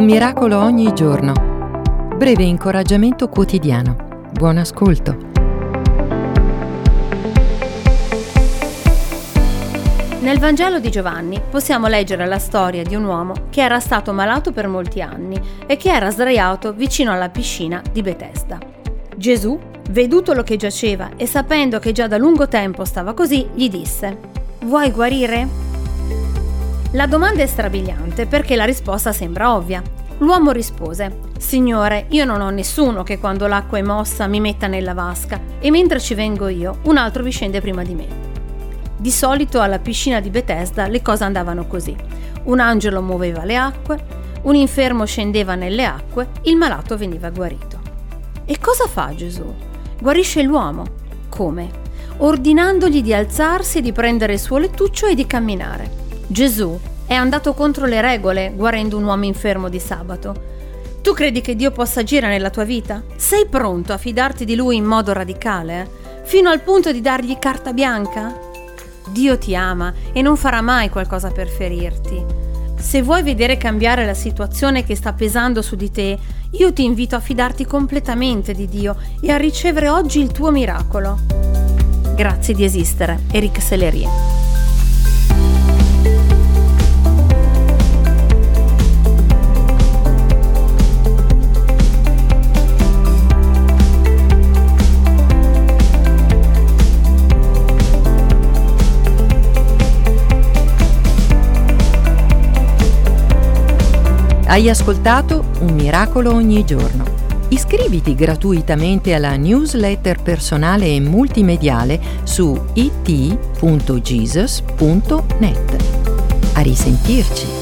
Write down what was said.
Un miracolo ogni giorno. Breve incoraggiamento quotidiano. Buon ascolto. Nel Vangelo di Giovanni possiamo leggere la storia di un uomo che era stato malato per molti anni e che era sdraiato vicino alla piscina di Bethesda. Gesù, veduto lo che giaceva e sapendo che già da lungo tempo stava così, gli disse: Vuoi guarire? La domanda è strabiliante perché la risposta sembra ovvia. L'uomo rispose: Signore, io non ho nessuno che quando l'acqua è mossa mi metta nella vasca e mentre ci vengo io, un altro vi scende prima di me. Di solito alla piscina di Bethesda le cose andavano così. Un angelo muoveva le acque, un infermo scendeva nelle acque, il malato veniva guarito. E cosa fa Gesù? Guarisce l'uomo. Come? Ordinandogli di alzarsi di prendere il suo lettuccio e di camminare. Gesù è andato contro le regole guarendo un uomo infermo di sabato. Tu credi che Dio possa agire nella tua vita? Sei pronto a fidarti di Lui in modo radicale? Fino al punto di dargli carta bianca? Dio ti ama e non farà mai qualcosa per ferirti. Se vuoi vedere cambiare la situazione che sta pesando su di te, io ti invito a fidarti completamente di Dio e a ricevere oggi il tuo miracolo. Grazie di esistere, Eric Sellerie. Hai ascoltato Un miracolo ogni giorno. Iscriviti gratuitamente alla newsletter personale e multimediale su it.jesus.net. A risentirci!